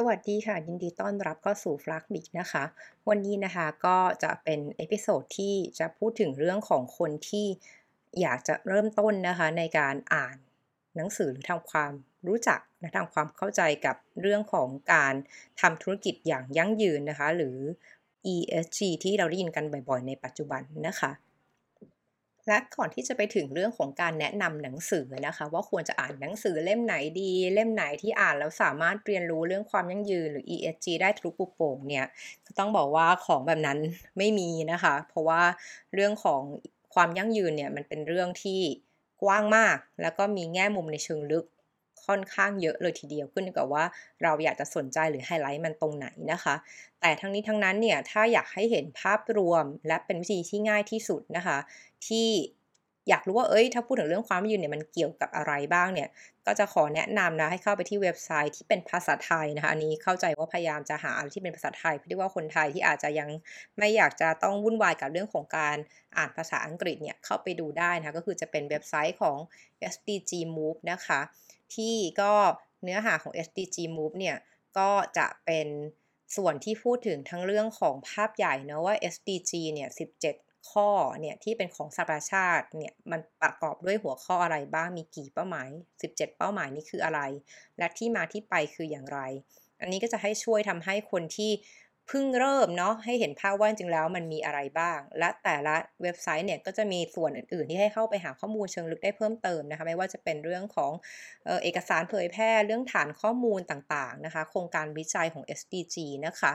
สวัสดีค่ะ ยินดีต้อนรับเข้าสู่ f l u x b i t นะคะ วันนี้นะคะก็จะเป็น episode ที่จะพูดถึงเรื่องของคนที่อยากจะเริ่มต้นนะคะในการอ่านหนังสือหรือทำความรู้จักนะทำความเข้าใจกับเรื่องของการทำธุรกิจอย่างยั่งยืนนะคะ หรือ ESG ที่เราได้ยินกันบ่อยๆ ในปัจจุบันนะคะ และก่อนที่จะไปถึงเรื่องของการแนะนำหนังสือนะคะ ว่าควรจะอ่านหนังสือเล่มไหนดี เล่มไหนที่อ่านแล้วสามารถเรียนรู้เรื่องความยั่งยืนหรือ ESG ได้ทุกปุโป่งเนี่ยต้องบอกว่าของแบบนั้นไม่มีนะคะ เพราะว่าเรื่องของความยั่งยืนเนี่ยมันเป็นเรื่องที่กว้างมาก แล้วก็มีแง่มุมในเชิงลึก ค่อนข้างเยอะเลยทีเดียวขึ้นกับว่าเราอยากจะสนใจหรือไฮไลท์มันตรงไหนนะคะ แต่ทั้งนี้ทั้งนั้นเนี่ยถ้าอยากให้เห็นภาพรวมและเป็นวิธีที่ง่ายที่สุดนะคะ ที่อยากรู้ว่าเอ้ยถ้าพูดถึงเรื่องความยืนเนี่ยมันเกี่ยวกับอะไรบ้างเนี่ยก็จะขอแนะนำนะให้เข้าไปที่เว็บไซต์ที่เป็นภาษาไทยนะคะอันนี้เข้าใจว่าพยายามจะหาอะไรที่เป็นภาษาไทยเพื่อที่ว่าคนไทยที่อาจจะยังไม่อยากจะต้องวุ่นวายกับเรื่องของการอ่านภาษาอังกฤษเนี่ยเข้าไปดูได้นะคะก็คือจะเป็นเว็บไซต์ของ SDG Move นะคะ ที่ก็เนื้อหาของ SDG Move เนี่ยก็จะเป็นส่วนที่พูดถึงทั้งเรื่องของภาพใหญ่นะว่า SDG เนี่ย17 ข้อเนี่ยที่เป็นของสหประชาชาติเนี่ยมันประกอบด้วยหัวข้ออะไรบ้างมีกี่เป้าหมาย 17 เป้าหมายนี้คืออะไร และที่มาที่ไปคืออย่างไร อันนี้ก็จะให้ช่วยทำให้คนที่ เพิ่งเริ่มเนาะให้เห็นภาพว่าจริงแล้วมันมีอะไรบ้าง และแต่ละเว็บไซต์เนี่ยก็จะมีส่วนอื่น ๆ ที่ให้เข้าไปหาข้อมูลเชิงลึกได้เพิ่มเติมนะคะไม่ว่าจะเป็นเรื่องของเอกสารเผยแพร่เรื่องฐานข้อมูลต่าง ๆ นะคะ โครงการวิจัยของ SDG นะคะ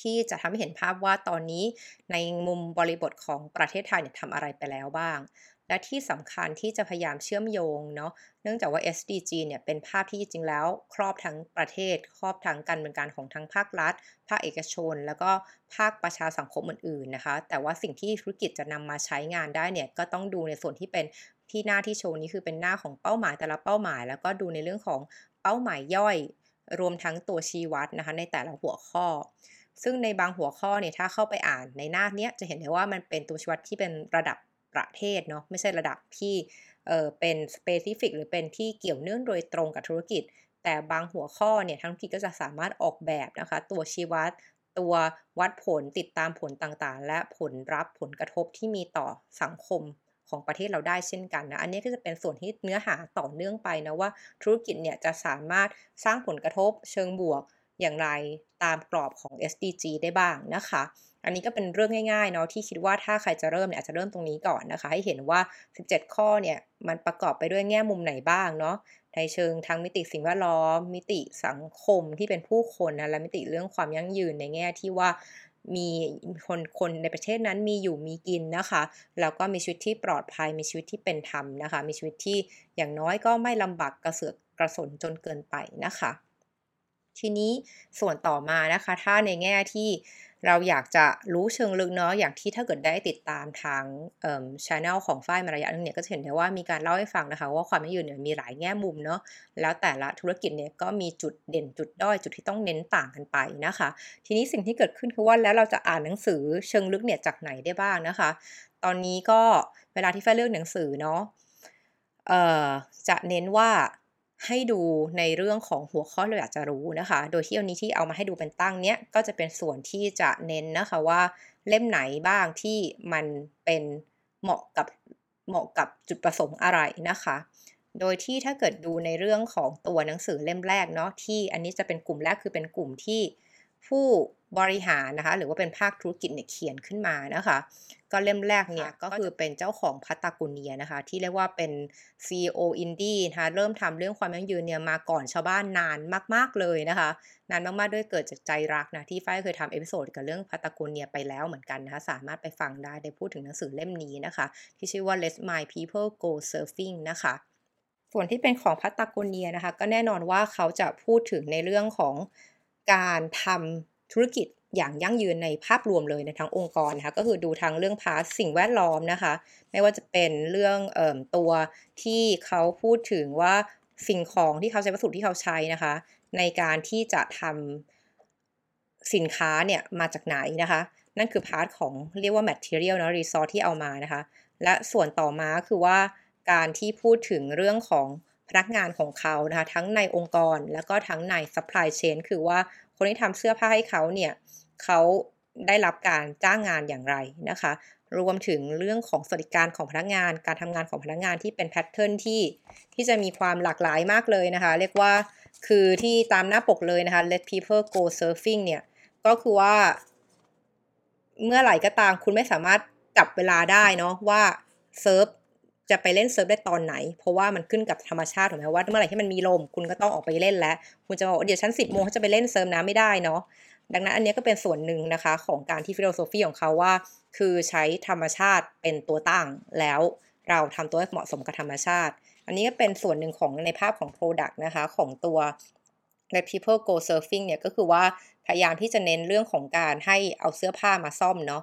ที่จะทำให้เห็นภาพว่าตอนนี้ในมุมบริบทของประเทศไทยเนี่ยทำอะไรไปแล้วบ้าง และที่สำคัญที่จะพยายามเชื่อมโยงเนาะเนื่องจากว่า SDG เนี่ยเป็นภาพที่จริงแล้วครอบทั้งประเทศ ครอบทั้งการเมืองการของทั้งภาครัฐ ภาคเอกชน แล้วก็ภาคประชาสังคมอื่นๆนะคะ แต่ว่าสิ่งที่ธุรกิจจะนำมาใช้งานได้เนี่ยก็ต้องดูในส่วนที่เป็นที่หน้าที่โชว์นี้คือเป็นหน้าของเป้าหมายแต่ละเป้าหมาย แล้วก็ดูในเรื่องของเป้าหมายย่อยรวมทั้งตัวชี้วัดนะคะในแต่ละหัวข้อ ซึ่งในบางหัวข้อเนี่ยถ้าเข้าไปอ่านในหน้าเนี้ยจะเห็นได้ว่ามันเป็นตัวชี้วัดที่เป็นระดับ ประเทศเนาะไม่ใช่ระดับที่เออเป็นสเปซิฟิกหรือเป็นที่เกี่ยวเนื่องโดยตรงกับธุรกิจ แต่บางหัวข้อเนี่ยทั้งที่ก็จะสามารถออกแบบนะคะ ตัวชี้วัด ตัววัดผลติดตามผลต่างๆ และผลรับผลกระทบที่มีต่อสังคมของประเทศเราได้เช่นกันนะ อันนี้ก็จะเป็นส่วนที่เนื้อหาต่อเนื่องไปนะว่าธุรกิจเนี่ยจะสามารถสร้างผลกระทบเชิงบวกอย่างไรตามกรอบของ SDG ได้บ้างนะคะ อันนี้ก็เป็นเรื่องง่ายๆเนาะที่คิดว่าถ้าใครจะเริ่มเนี่ยอาจจะเริ่มตรงนี้ก่อนนะคะ ให้เห็นว่า 17 ข้อเนี่ยมันประกอบไปด้วยแง่มุมไหนบ้างเนาะในเชิงทั้งมิติสิ่งแวดล้อม มิติสังคมที่เป็นผู้คนนะและมิติเรื่องความยั่งยืนในแง่ที่ว่ามีคนคนในประเทศนั้นมีอยู่มีกินนะคะ แล้วก็มีชีวิตที่ปลอดภัยมีชีวิตที่เป็นธรรมนะคะ มีชีวิตที่อย่างน้อยก็ไม่ลำบากกระเสือกกระสนจนเกินไปนะคะ ทีนี้ส่วนต่อมานะคะ ถ้าในแง่ที่เราอยากจะรู้เชิงลึกเนาะอย่างที่ถ้าเกิดได้ติดตามทางเอ่อชแนลของฝ้ายมาระยะนึงเนี่ยก็จะเห็นได้ว่ามีการเล่าให้ฟังนะคะ ว่าความยั่งยืนเนี่ยมีหลายแง่มุมเนาะแล้วแต่ละธุรกิจเนี่ยก็มีจุดเด่นจุดด้อยจุดที่ต้องเน้นต่างกันไปนะคะ ทีนี้สิ่งที่เกิดขึ้นคือว่าแล้วเราจะอ่านหนังสือเชิงลึกเนี่ยจากไหนได้บ้างนะคะ ตอนนี้ก็เวลาที่ฝ้ายเลือกหนังสือเนาะเอ่อจะเน้นว่า ให้ดูในเรื่องของหัวข้อเราอยากจะรู้นะคะ โดยที่วันนี้ที่เอามาให้ดูเป็นตั้งเนี้ยก็จะเป็นส่วนที่จะเน้นนะคะว่าเล่มไหนบ้างที่มันเป็นเหมาะกับเหมาะกับจุดประสงค์อะไรนะคะ โดยที่ถ้าเกิดดูในเรื่องของตัวหนังสือเล่มแรกเนาะที่อันนี้จะเป็นกลุ่มแรกคือเป็นกลุ่มที่ ผู้บริหารนะคะ หรือว่าเป็นภาคธุรกิจเนี่ยเขียนขึ้นมานะคะ ก็เล่มแรกเนี่ยก็คือเป็นเจ้าของพัตตากุเนียนะคะ ที่เรียกว่าเป็น CEO อินดี้นะคะเริ่มทำเรื่องความยั่งยืนเนี่ยมาก่อนชาวบ้านนานมาก ๆเลยนะคะ นานมากๆด้วยเกิดจากใจรักนะ ที่ฝ้ายเคยทำ episode กับเรื่องพัตตากุเนียไปแล้วเหมือนกันนะคะ สามารถไปฟังได้ได้พูดถึงหนังสือเล่มนี้นะคะ ที่ชื่อว่า Let My People Go Surfing นะคะส่วนที่เป็นของพัตตากุเนียนะคะ ก็แน่นอนว่าเขาจะพูดถึงในเรื่องของ การทำธุรกิจอย่างยั่งยืนในภาพรวมเลยในทั้งองค์กรนะคะก็คือดูทั้งเรื่อง part สิ่งแวดล้อมนะคะ ไม่ว่าจะเป็นเรื่องเอ่อตัวที่เขาพูดถึงว่าสิ่งของที่เขาใช้วัสดุที่เขาใช้นะคะ ในการที่จะทำสินค้าเนี่ยมาจากไหนนะคะ นั่นคือ part ของเรียกว่า material นะ resource ที่เอามานะคะ และส่วนต่อมาคือว่าการที่พูดถึงเรื่องของ ผนักงานของเขานะคะทั้งในองค์กรแล้วก็ทั้งใน supply chain คือว่าคนที่ทำเสื้อผ้าให้เขาเนี่ยเขาได้รับการจ้างงานอย่างไรนะคะ รวมถึงเรื่องของสวัสดิการของพนักงาน การทำงานของพนักงานที่เป็นแพทเทิร์นที่ที่จะมีความหลากหลายมากเลยนะคะ เรียกว่าคือที่ตามหน้าปกเลยนะคะ let people go surfing เนี่ยก็คือว่า เมื่อไหร่ก็ตามคุณไม่สามารถจับเวลาได้เนาะว่าsurf จะไปเล่น surf ได้ตอนไหน เพราะว่ามันขึ้นกับธรรมชาติถูกไหมว่าเมื่อไหร่ที่มันมีลมคุณก็ต้องออกไปเล่นแล้ว คุณจะบอกเดี๋ยวฉันสิบโมงเขาจะไปเล่น surf นะไม่ได้เนาะดังนั้นอันนี้ก็เป็นส่วนหนึ่งนะคะของการที่ philosophy ของเขาว่า คือใช้ธรรมชาติเป็นตัวตั้งแล้วเราทำตัวให้เหมาะสมกับธรรมชาติ อันนี้ก็เป็นส่วนหนึ่งของในภาพของ Product นะคะของตัว Let People Go Surfing เนี่ยก็คือว่าพยายามที่จะเน้นเรื่องของการให้เอาเสื้อผ้ามาซ่อมเนาะ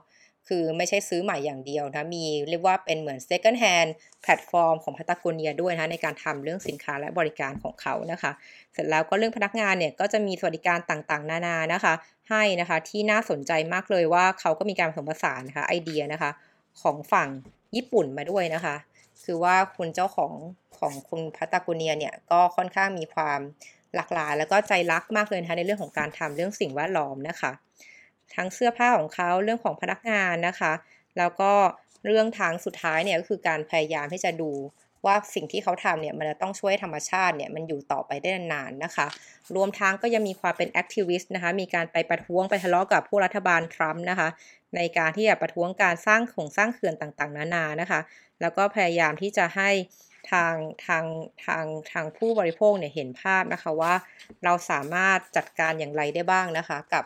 คือไม่ใช่ซื้อใหม่อย่างเดียวนะ มีเรียกว่าเป็นเหมือน second hand แพลตฟอร์มของพัตากเนียด้วยนะในการทำเรื่องสินค้าและบริการของเขานะคะ เสร็จแล้วก็เรื่องพนักงานเนี่ยก็จะมีสวัสดิการต่างๆ นานานะคะ ให้นะคะที่น่าสนใจมากเลยว่าเขาก็มีการผสมผสานนะคะไอเดียนะคะของฝั่งญี่ปุ่นมาด้วยนะคะ คือว่าคุณเจ้าของของคุณพัตากเนียเนี่ยก็ค่อนข้างมีความหลากหลายแล้วก็ใจรักมากเลยนะคะในเรื่องของการทำเรื่องสิ่งแวดล้อมนะคะ ทั้งเสื้อผ้าของเขาเรื่องของพนักงานนะคะ แล้วก็เรื่องทางสุดท้ายเนี่ยก็คือการพยายามที่จะดูว่าสิ่งที่เขาทำเนี่ยมันจะต้องช่วยธรรมชาติเนี่ยมันอยู่ต่อไปได้นานๆนะคะ รวมทั้งก็ยังมีความเป็นแอคทิวิสต์นะคะ มีการไปประท้วงไปทะเลาะกับผู้รัฐบาลทรัมป์นะคะ ในการที่จะประท้วงการสร้างของสร้างเขื่อนต่างๆ นานานะคะ แล้วก็พยายามที่จะให้ทางทางทางทางผู้บริโภคเนี่ยเห็นภาพนะคะว่าเราสามารถจัดการอย่างไรได้บ้างนะคะ กับ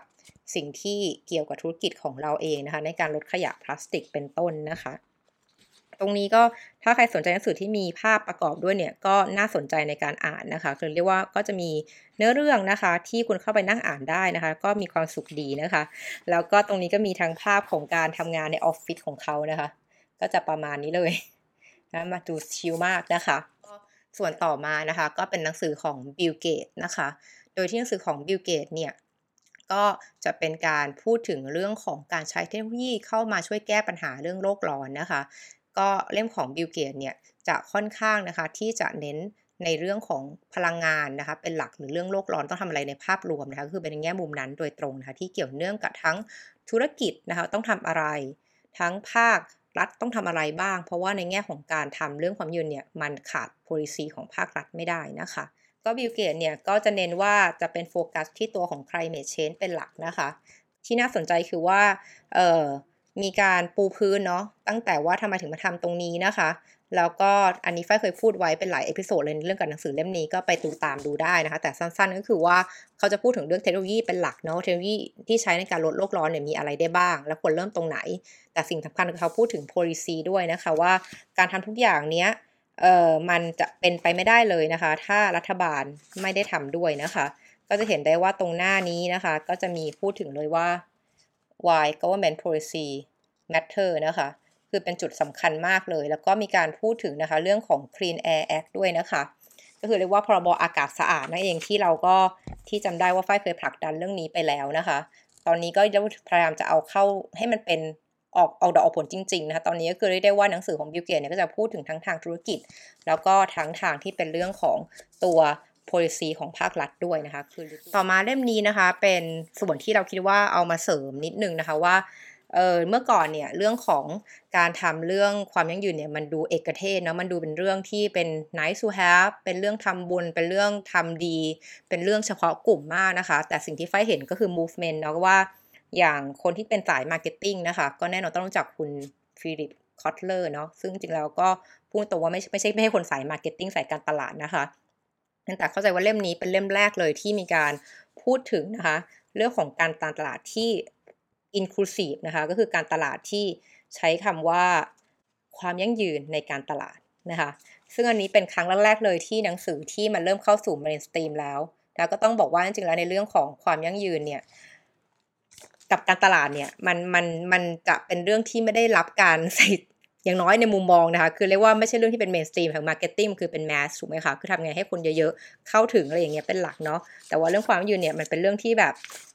สิ่งที่เกี่ยวกับธุรกิจของเราเองนะคะ ในการลดขยะพลาสติกเป็นต้นนะคะ ตรงนี้ก็ถ้าใครสนใจหนังสือที่มีภาพประกอบด้วยเนี่ยก็น่าสนใจในการอ่านนะคะ คือเรียกว่าก็จะมีเนื้อเรื่องนะคะ ที่คุณเข้าไปนั่งอ่านได้นะคะ ก็มีความสุขดีนะคะ แล้วก็ตรงนี้ก็มีทั้งภาพของการทำงานในออฟฟิศของเขานะคะ ก็จะประมาณนี้เลยนะมาดูชิลมากนะคะส่วนต่อมานะคะก็เป็นหนังสือของบิลเกตส์นะคะ โดยที่หนังสือของบิลเกตส์เนี่ย ก็จะเป็นการพูดถึงเรื่องของการใช้เทคโนโลยีเข้ามาช่วยแก้ปัญหาเรื่องโลกร้อนนะคะ ก็เล่มของบิลเกตส์เนี่ยจะค่อนข้างนะคะที่จะเน้นในเรื่องของพลังงานนะคะเป็นหลักหรือเรื่องโลกร้อนต้องทำอะไรในภาพรวมนะคะคือเป็นในแง่มุมนั้นโดยตรงนะคะที่เกี่ยวเนื่องกับทั้งธุรกิจนะคะต้องทำอะไร ทั้งภาครัฐต้องทำอะไรบ้าง เพราะว่าในแง่ของการทำเรื่องความยั่งยืนเนี่ยมันขาด policy ของภาครัฐไม่ได้นะคะ ก็บิลเกตส์เนี่ยก็จะเน้นว่าจะเป็นโฟกัสที่ตัวของ climate change เป็นหลักนะคะ ที่น่าสนใจคือว่าเอ่อมีการปูพื้นเนาะตั้งแต่ว่าทำไมถึงมาทำตรงนี้นะคะ แล้วก็อันนี้ฝ้ายเคยพูดไว้เป็นหลาย episode เลยเรื่องการหนังสือเล่มนี้ก็ไปตูตามดูได้นะคะ แต่สั้นๆก็คือว่าเขาจะพูดถึงเรื่องเทคโนโลยีเป็นหลักเนาะเทคโนโลยีที่ใช้ในการลดโลกร้อนเนี่ยมีอะไรได้บ้าง แล้วควรเริ่มตรงไหน แต่สิ่งสำคัญคือเขาพูดถึง policy ด้วยนะคะว่าการทำทุกอย่างเนี้ย เอ่อมันจะเป็นไปไม่ได้เลยนะคะ ถ้ารัฐบาลไม่ได้ทำด้วยนะคะ ก็จะเห็นได้ว่าตรงหน้านี้นะคะ ก็จะมีพูดถึงเลยว่า why government policy matter นะคะ คือเป็นจุดสำคัญมากเลย แล้วก็มีการพูดถึงนะคะ เรื่องของ Clean Air Act ด้วยนะคะ ก็คือเรียกว่าพรบอากาศสะอาดนั่นเองที่เราก็ที่จำได้ว่าฝ้ายเคยผลักดันเรื่องนี้ไปแล้วนะคะ ตอนนี้ก็พยายามจะเอาเข้าให้มันเป็น ออกเอาดอกออกผลจริงๆนะคะตอนนี้ก็คือเรียกได้ว่าหนังสือของบิลเกตเนี่ยก็จะพูดถึงทั้งทางธุรกิจ แล้วก็ทั้งทางที่เป็นเรื่องของตัว policy ของภาครัฐด้วยนะคะคือต่อมาเล่มนี้นะคะเป็นส่วนที่เราคิดว่าเอามาเสริมนิดนึงนะคะว่าเออเมื่อก่อนเนี่ยเรื่องของการทำเรื่องความยั่งยืนเนี่ยมันดูเอกเทศเนาะมันดูเป็นเรื่องที่เป็น nice to have เป็นเรื่องทำบุญ เป็นเรื่องทำดี เป็นเรื่องเฉพาะกลุ่มมากนะคะ แต่สิ่งที่ไฟเห็นก็คือ movement เนาะว่า อย่างคนที่เป็นสาย marketing นะคะ ก็แน่นอนต้องรู้จักคุณฟิลิปคอตเลอร์เนาะซึ่งจริงแล้วก็พูดตรงว่าไม่ไม่ใช่ไม่ใช่คนสาย marketing สายการตลาดนะคะแต่เข้าใจว่าเล่มนี้เป็นเล่มแรกเลยที่มีการพูดถึงนะคะ เรื่องของการตลาดที่ inclusive นะคะก็คือการตลาดที่ใช้คำว่าความยั่งยืนในการตลาดนะคะ ซึ่งอันนี้เป็นครั้งแรกๆเลยที่หนังสือที่มันเริ่มเข้าสู่ mainstream แล้วแล้วก็ต้องบอกว่าจริงๆแล้วในเรื่องของความยั่งยืนเนี่ย กับการตลาดเนี่ยมันมันมันจะเป็นเรื่องที่ไม่ได้รับการใส่อย่างน้อยในมุมมองนะคะ คือเรียกว่าไม่ใช่เรื่องที่เป็น mainstream ของ marketing คือเป็น mass ถูกไหมคะ คือทำไงให้คนเยอะๆ เข้าถึงอะไรอย่างเงี้ยเป็นหลักเนาะ แต่ว่าเรื่องความยั่งยืนเนี่ยมันเป็นเรื่องที่แบบ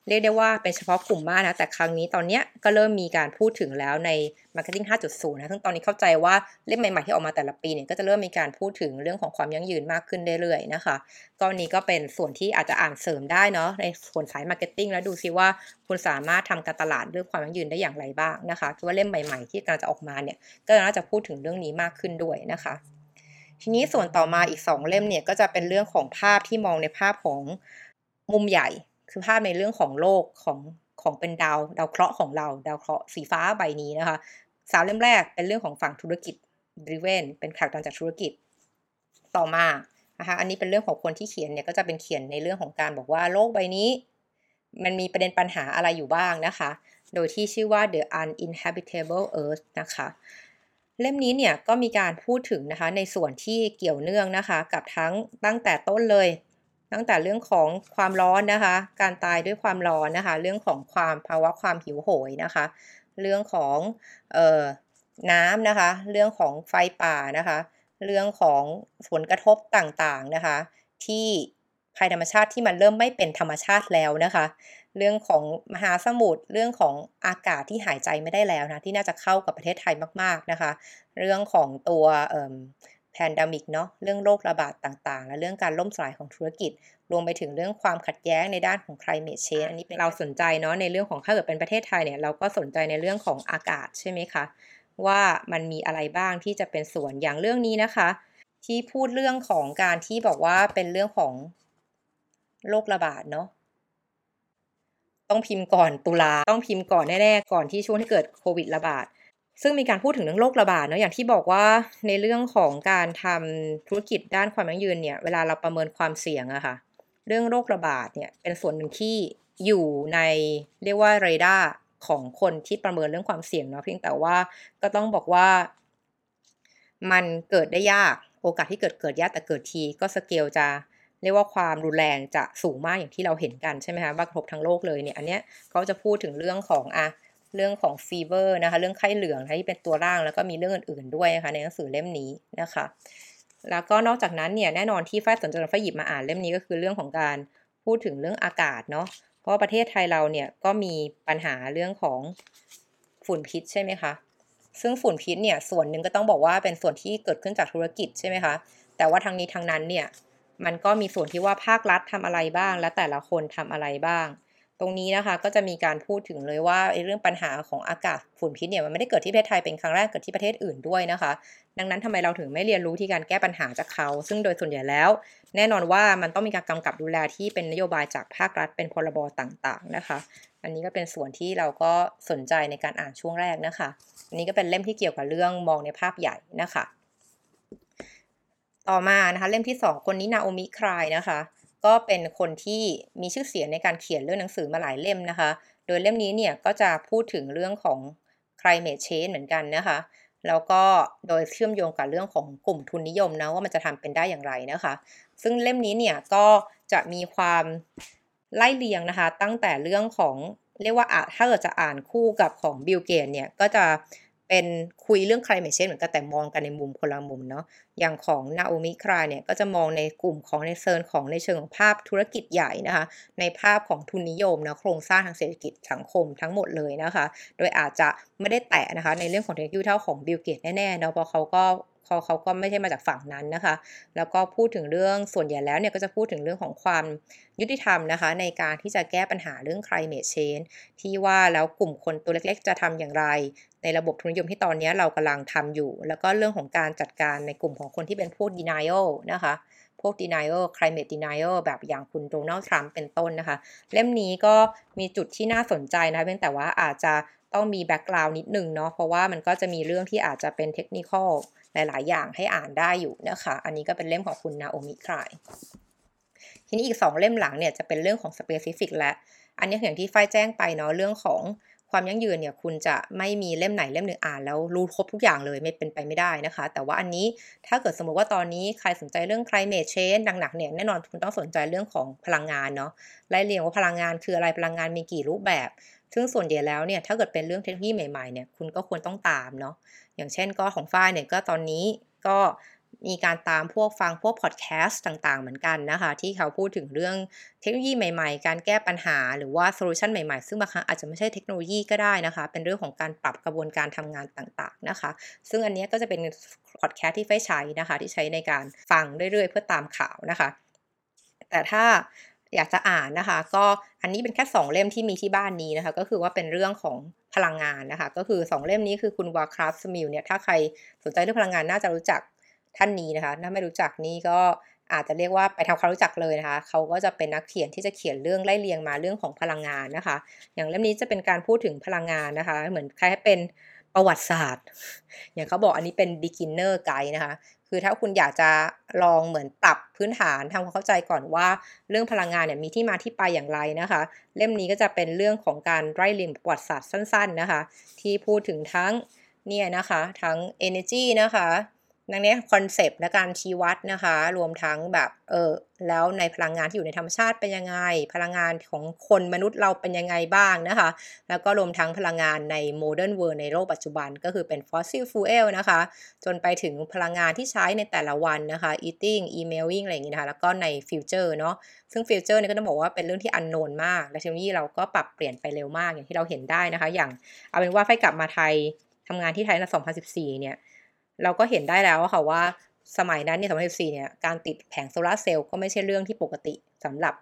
เรียกได้ว่าเป็นเฉพาะกลุ่มมากนะ แต่ครั้งนี้ตอนนี้ก็เริ่มมีการพูดถึงแล้วใน Marketing 5.0 นะ ซึ่งตอนนี้เข้าใจว่าเล่มใหม่ๆที่ออกมาแต่ละปีเนี่ยก็จะเริ่มมีการพูดถึงเรื่องของความยั่งยืนมากขึ้นเรื่อยๆนะคะ ก็นี้ก็เป็นส่วนที่อาจจะอ่านเสริมได้เนาะในส่วนสาย Marketing แล้วดูซิว่าคุณสามารถทำการตลาดเรื่องความยั่งยืนได้อย่างไรบ้างนะคะว่าเล่มใหม่ๆ ที่กำลังจะออกมาเนี่ยก็น่าจะพูดถึงเรื่องนี้มากขึ้นด้วยนะคะทีนี้ส่วนต่อมาอีก 2 เล่มเนี่ยก็จะเป็นเรื่องของภาพที่มองในภาพของมุมใหญ่ คือภาพในเรื่องของโลกของของเป็นดาวดาวเคราะห์ของเรา ดาวเคราะห์สีฟ้าใบนี้นะคะสามเล่มแรกเป็นเรื่องของฝั่งธุรกิจ driven เป็นข่าวการจากธุรกิจต่อมานะคะอันนี้เป็นเรื่องของคนที่เขียนเนี่ยก็จะเป็นเขียนในเรื่องของการบอกว่าโลกใบนี้ มันมีประเด็นปัญหาอะไรอยู่บ้างนะคะ โดยที่ชื่อว่า the uninhabitable earth นะคะเล่มนี้เนี่ยก็มีการพูดถึงนะคะในส่วนที่เกี่ยวเนื่องนะคะ กับทั้งตั้งแต่ต้นเลย ตั้งแต่เรื่องของความร้อนนะคะ การตายด้วยความร้อนนะคะ เรื่องของความภาวะความหิวโหยนะคะ เรื่องของเอ่อน้ำนะคะ เรื่องของไฟป่านะคะ เรื่องของผลกระทบต่างๆนะคะ ที่ภัยธรรมชาติที่มันเริ่มไม่เป็นธรรมชาติแล้วนะคะ เรื่องของมหาสมุทรเรื่องของอากาศที่หายใจไม่ได้แล้วนะที่น่าจะเข้ากับประเทศไทยมาก ๆนะคะ เรื่องของตัว พนดมิกเนาะเรื่องโรคระบาดต่างๆ และเรื่องการล่มสลายของธุรกิจ รวมไปถึงเรื่องความขัดแย้งในด้านของ climate change อันนี้เราสนใจเนาะในเรื่องของถ้าเกิดเป็นประเทศไทยเนี่ยเราก็สนใจในเรื่องของอากาศใช่ไหมคะว่ามันมีอะไรบ้างที่จะเป็นส่วนอย่างเรื่องนี้นะคะ ที่พูดเรื่องของการที่บอกว่าเป็นเรื่องของโรคระบาดเนาะต้องพิมพ์ก่อนตุลาต้องพิมพ์ก่อนแน่ๆก่อนที่ช่วงที่เกิดโควิดระบาด ซึ่งมีการพูดถึงเรื่องโรคระบาดเนาะอย่างที่บอกว่าในเรื่องของการทำธุรกิจด้านความยั่งยืนเนี่ยเวลาเราประเมินความเสี่ยงอะค่ะ เรื่องโรคระบาดเนี่ยเป็นส่วนหนึ่งที่อยู่ในเรียกว่าเรดาร์ของคนที่ประเมินเรื่องความเสี่ยงเนาะเพียงแต่ว่าก็ต้องบอกว่า มันเกิดได้ยากโอกาสที่เกิดเกิดยากแต่เกิดที ก็สเกลจะเรียกว่าความรุนแรงจะสูงมากอย่างที่เราเห็นกันใช่ไหมคะว่ากระทบทั้งโลกเลยเนี่ยอันเนี้ยเขาจะพูดถึงเรื่องของอะ เรื่องของฟีเวอร์นะคะ เรื่องไข้เหลืองที่เป็นตัวร่างแล้วก็มีเรื่องอื่นๆด้วยนะคะในหนังสือเล่มนี้นะคะ แล้วก็นอกจากนั้นเนี่ยแน่นอนที่ฝ้ายสนใจฝ้าหยิบมาอ่านเล่มนี้ก็คือเรื่องของการพูดถึงเรื่องอากาศเนาะเพราะประเทศไทยเราเนี่ยก็มีปัญหาเรื่องของฝุ่นพิษใช่ไหมคะซึ่งฝุ่นพิษเนี่ยส่วนหนึ่งก็ต้องบอกว่าเป็นส่วนที่เกิดขึ้นจากธุรกิจใช่ไหมคะแต่ว่าทางนี้ทางนั้นเนี่ยมันก็มีส่วนที่ว่าภาครัฐทำอะไรบ้าง และแต่ละคนทำอะไรบ้าง ตรงนี้นะคะก็จะมีการพูดถึงเลยว่าเรื่องปัญหาของอากาศฝุ่นพิษเนี่ยมันไม่ได้เกิดที่ประเทศไทยเป็นครั้งแรกเกิดที่ประเทศอื่นด้วยนะคะ ดังนั้นทำไมเราถึงไม่เรียนรู้ที่การแก้ปัญหาจากเขา ซึ่งโดยส่วนใหญ่แล้ว แน่นอนว่ามันต้องมีการกำกับดูแลที่เป็นนโยบายจากภาครัฐเป็นพรบต่างๆนะคะ อันนี้ก็เป็นส่วนที่เราก็สนใจในการอ่านช่วงแรกนะคะ อันนี้ก็เป็นเล่มที่เกี่ยวกับเรื่องมองในภาพใหญ่นะคะ ต่อมานะคะเล่มที่ 2 คนนี้นาโอมิคลายนะคะ ก็เป็นคนที่มีชื่อเสียงในการเขียนเรื่องหนังสือมาหลายเล่มนะคะ โดยเล่มนี้เนี่ยก็จะพูดถึงเรื่องของ climate change เหมือนกันนะคะ แล้วก็โดยเชื่อมโยงกับเรื่องของกลุ่มทุนนิยมนะว่ามันจะทำเป็นได้อย่างไรนะคะ ซึ่งเล่มนี้เนี่ยก็จะมีความไล่เลียงนะคะ ตั้งแต่เรื่องของเรียกว่าถ้าเกิดจะอ่านคู่กับของบิลเกตเนี่ยก็จะ เป็นคุยเรื่อง climate change เหมือนกันแต่มองกันในมุมคนละมุมเนาะอย่างของนาโอมิไคลน์เนี่ยก็จะมองในกลุ่มของในเซิร์นของในเชิงของภาพธุรกิจใหญ่นะคะ ในภาพของทุนนิยมนะโครงสร้างทางเศรษฐกิจสังคมทั้งหมดเลยนะคะ โดยอาจจะไม่ได้แตะนะคะในเรื่องของเทคโนโลยีเท่าของบิลเกตส์แน่ๆเนาะเพราะเขาก็ เขาเขาก็ไม่ใช่มาจากฝั่งนั้นนะคะ แล้วก็พูดถึงเรื่องส่วนใหญ่แล้วเนี่ยก็จะพูดถึงเรื่องของความยุติธรรมนะคะ ในการที่จะแก้ปัญหาเรื่อง climate change ที่ว่าแล้วกลุ่มคนตัวเล็กๆ จะทำอย่างไร ในระบบทุนนิยมที่ตอนนี้เรากำลังทำอยู่ แล้วก็เรื่องของการจัดการในกลุ่มของคนที่เป็นพวก denial นะคะพวก denial climate denial แบบอย่างคุณโดนัลด์ทรัมป์เป็นต้นนะคะ เล่มนี้ก็มีจุดที่น่าสนใจนะเพียงแต่ว่าอาจจะต้องมี background นิดนึงเนาะเพราะว่ามันก็จะมีเรื่องที่อาจจะเป็นเทคนิคหลาย ๆ อย่างให้อ่านได้อยู่นะคะ อันนี้ก็เป็นเล่มของคุณนาโอมิไคลน์ทีนี้อีก 2 เล่มหลังเนี่ยจะเป็นเรื่องของ specific และ อันนี้อย่างที่ไฟแจ้งไปเนาะเรื่องของความยั่งยืนเนี่ยคุณจะไม่มีเล่มไหนเล่มหนึ่งอ่านแล้วรู้ครบทุกอย่างเลยไม่เป็นไปไม่ได้นะคะ แต่ว่าอันนี้ถ้าเกิดสมมติว่าตอนนี้ใครสนใจเรื่อง climate change หนักๆเนี่ยแน่นอนคุณต้องสนใจเรื่องของพลังงานเนาะไล่เรียงว่าพลังงานคืออะไรพลังงานมีกี่รูปแบบ ซึ่งส่วนใหญ่แล้วเนี่ยถ้าเกิดเป็นเรื่องเทคโนโลยีใหม่ๆเนี่ยคุณก็ควรต้องตามเนาะอย่างเช่นก็ของฝ้ายเนี่ยก็ตอนนี้ก็มีการตามพวกฟังพวกพอดแคสต์ต่างๆ เหมือนกันนะคะ ที่เขาพูดถึงเรื่องเทคโนโลยีใหม่ๆ การแก้ปัญหาหรือว่า solution ใหม่ๆ ซึ่งบางครั้งอาจจะไม่ใช่เทคโนโลยีก็ได้นะคะ เป็นเรื่องของการปรับกระบวนการทำงานต่างๆนะคะ ซึ่งอันนี้ก็จะเป็นพอดแคสต์ที่ไฟใช้นะคะ ที่ใช้ในการฟังเรื่อยๆ เพื่อตามข่าวนะคะ แต่ถ้า อยากจะอ่านนะคะ ก็อันนี้เป็นแค่ 2 เล่มที่มีที่บ้านนี้นะคะ ก็คือว่าเป็นเรื่องของพลังงานนะคะ ก็คือ 2 เล่มนี้คือคุณวาคลาฟสมิลเนี่ยถ้าใครสนใจเรื่องพลังงานน่าจะรู้จักท่านนี้นะคะ ถ้าไม่รู้จักนี่ก็อาจจะเรียกว่าไปทำความรู้จักเลยนะคะ เขาก็จะเป็นนักเขียนที่จะเขียนเรื่องไล่เรียงมาเรื่องของพลังงานนะคะ อย่างเล่มนี้จะเป็นการพูดถึงพลังงานนะคะ เหมือนคล้ายเป็นประวัติศาสตร์ อย่างเขาบอกอันนี้เป็น beginner guide นะคะ คือถ้าคุณอยากจะลองเหมือนปรับพื้นฐานทำความเข้าใจก่อนว่า เรื่องพลังงานเนี่ยมีที่มาที่ไปอย่างไรนะคะ เล่มนี้ก็จะเป็นเรื่องของการไล่เรียงประวัติศาสตร์สั้น ๆนะคะ ที่พูดถึงทั้งเนี่ยนะคะ ทั้ง energy นะคะ ดังนี้ concept และการชี้วัดนะคะ รวมทั้งแบบเออแล้วในพลังงานที่อยู่ในธรรมชาติเป็นยังไง พลังงานของคนมนุษย์เราเป็นยังไงบ้างนะคะ แล้วก็รวมทั้งพลังงานใน modern world ในโลกปัจจุบันก็คือเป็น fossil fuel นะคะ จนไปถึงพลังงานที่ใช้ในแต่ละวันนะคะ eating emailing อะไรอย่างนี้นะคะ แล้วก็ใน future เนาะซึ่ง future นี่ก็ต้องบอกว่าเป็นเรื่องที่อันโนนมาก และเทคโนโลยีเราก็ปรับเปลี่ยนไปเร็วมากอย่างที่เราเห็นได้นะคะ อย่างเอาเป็นว่าไฟกลับมาไทยทำงานที่ไทยใน2014 เนี่ย เราก็เห็นได้แล้วค่ะว่าสมัยนั้นเนี่ย2014เนี่ยการติดแผงโซลาเซลล์ก็ไม่ใช่เรื่องที่ปกติสำหรับ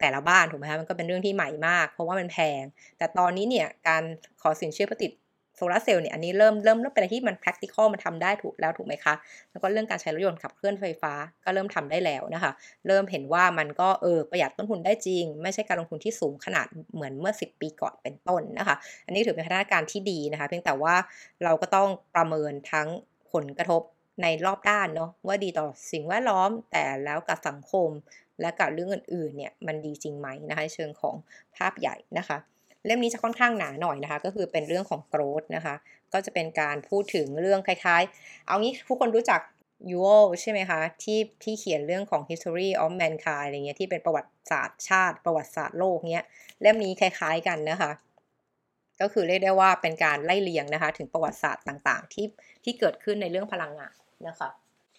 แต่ละบ้านถูกไหมคะมันก็เป็นเรื่องที่ใหม่มาก เพราะว่ามันแพง แต่ตอนนี้เนี่ยการขอสินเชื่อเพื่อติดโซลาเซลล์เนี่ยอันนี้เริ่มเริ่มเริ่มเป็นอะไรที่มัน practical มันทำได้ถูกแล้วถูกไหมคะ แล้วก็เรื่องการใช้รถยนต์ขับเคลื่อนไฟฟ้าก็เริ่มทำได้แล้วนะคะ เริ่มเห็นว่ามันก็เออประหยัดต้นทุนได้จริง ไม่ใช่การลงทุนที่สูงขนาดเหมือนเมื่อ 10 ปีก่อนเป็นต้นนะคะ อันนี้ถือเป็นพัฒนาการที่ดีนะคะ เพียงแต่ว่าเราก็ต้องประเมินทั้ง ผลกระทบในรอบด้านเนาะว่าดีต่อสิ่งแวดล้อม แต่แล้วกับสังคม และกับเรื่องอื่นๆเนี่ยมันดีจริงไหมนะคะเชิงของภาพใหญ่นะคะ เล่มนี้จะค่อนข้างหนาหน่อยนะคะ ก็คือเป็นเรื่องของ growth นะคะ ก็จะเป็นการพูดถึงเรื่องคล้ายๆ เอางี้ทุกคนรู้จักยูโอใช่ไหมคะที่ที่เขียนเรื่องของ history of mankind อะไรเงี้ยที่เป็นประวัติศาสตร์ชาติ ประวัติศาสตร์โลกเนี้ยเล่มนี้คล้าย ๆกันนะคะ ก็คือเรียกได้ว่าเป็นการไล่เลียงนะคะ ถึงประวัติศาสตร์ต่างๆ ที่ที่เกิดขึ้นในเรื่องพลังงานนะคะ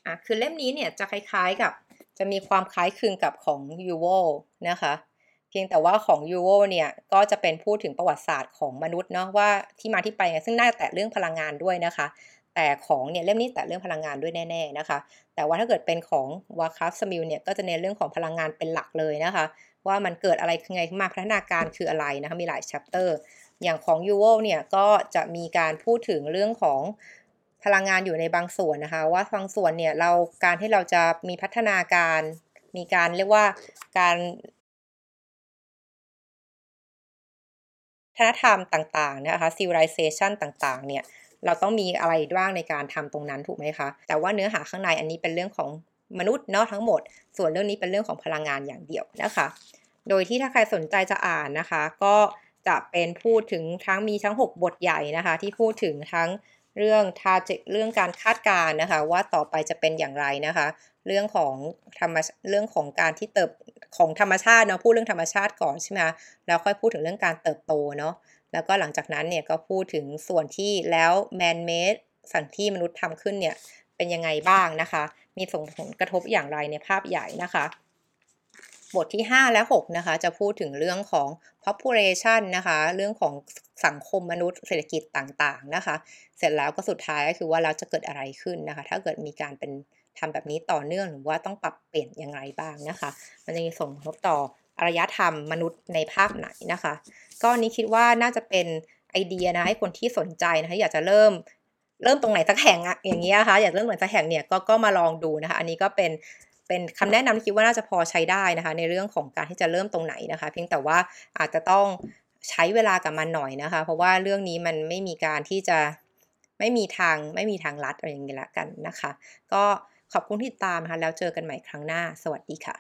อะคือเล่มนี้เนี่ยจะคล้ายๆกับจะมีความคล้ายคลึงกับของยูวาลนะคะ เพียงแต่ว่าของยูวาลเนี่ยก็จะเป็นพูดถึงประวัติศาสตร์ของมนุษย์เนาะว่าที่มาที่ไปซึ่งน่าจะแตะเรื่องพลังงานด้วยนะคะ แต่ของเนี่ยเล่มนี้แตะเรื่องพลังงานด้วยแน่ ๆนะคะ แต่ว่าถ้าเกิดเป็นของวาคลาฟสมิลเนี่ยก็จะเน้นเรื่องของพลังงานเป็นหลักเลยนะคะ ว่ามันเกิดอะไรขึ้นไงมาพัฒนาการคืออะไรนะคะมีหลายชัปเตอร์ อย่างของยูโวเนี่ยก็จะมีการพูดถึงเรื่องของพลังงานอยู่ในบางส่วนนะคะ ว่าบางส่วนเนี่ยเราการที่เราจะมีพัฒนาการ มีการเรียกว่าการวัฒนธรรมต่างๆนะคะ civilization ต่างๆ เนี่ย เราต้องมีอะไรบ้างในการทำตรงนั้นถูกไหมคะ แต่ว่าเนื้อหาข้างในอันนี้เป็นเรื่องของมนุษย์เนาะทั้งหมด ส่วนเรื่องนี้เป็นเรื่องของพลังงานอย่างเดียวนะคะ โดยที่ถ้าใครสนใจจะอ่านนะคะ ก็ จะเป็นพูดถึงทั้งมีทั้ง 6 บทใหญ่นะคะ ที่พูดถึงทั้งเรื่องทาเจเรื่องการคาดการณ์นะคะ ว่าต่อไปจะเป็นอย่างไรนะคะ เรื่องของธรรมเรื่องของการที่เติบของธรรมชาติเนาะพูดเรื่องธรรมชาติก่อนใช่ไหมแล้วค่อยพูดถึงเรื่องการเติบโตเนาะแล้วก็หลังจากนั้นเนี่ยก็พูดถึงส่วนที่แล้ว man made สิ่งที่มนุษย์ทำขึ้นเนี่ยเป็นยังไงบ้างนะคะ มีส่งผลกระทบอย่างไรในภาพใหญ่นะคะ บทที่ 5 และ 6 นะคะ จะพูดถึงเรื่องของ population นะคะ เรื่องของสังคมมนุษย์เศรษฐกิจต่างๆนะคะ เสร็จแล้วก็สุดท้ายก็คือว่าเราจะเกิดอะไรขึ้นนะคะ ถ้าเกิดมีการเป็นทำแบบนี้ต่อเนื่องหรือว่าต้องปรับเปลี่ยนอย่างไรบ้างนะคะ มันจะมีส่งผลต่ออารยธรรมมนุษย์ในภาพไหนนะคะ ก็นี้คิดว่าน่าจะเป็นไอเดียนะให้คนที่สนใจนะคะอยากจะเริ่มเริ่มตรงไหนสักแห่งอะอย่างเงี้ยค่ะอยากเริ่มเหมือนสักแห่งเนี่ยก็ก็มาลองดูนะคะ อันนี้ก็เป็น เป็นคำแนะนำที่คิดว่าน่าจะพอใช้ได้นะคะ ในเรื่องของการที่จะเริ่มตรงไหนนะคะ เพียงแต่ว่าอาจจะต้องใช้เวลากับมันหน่อยนะคะ เพราะว่าเรื่องนี้มันไม่มีการที่จะไม่มีทางไม่มีทางลัดอะไรอย่างนี้ละกันนะคะ ก็ขอบคุณที่ตามนะคะแล้วเจอกันใหม่ครั้งหน้า สวัสดีค่ะ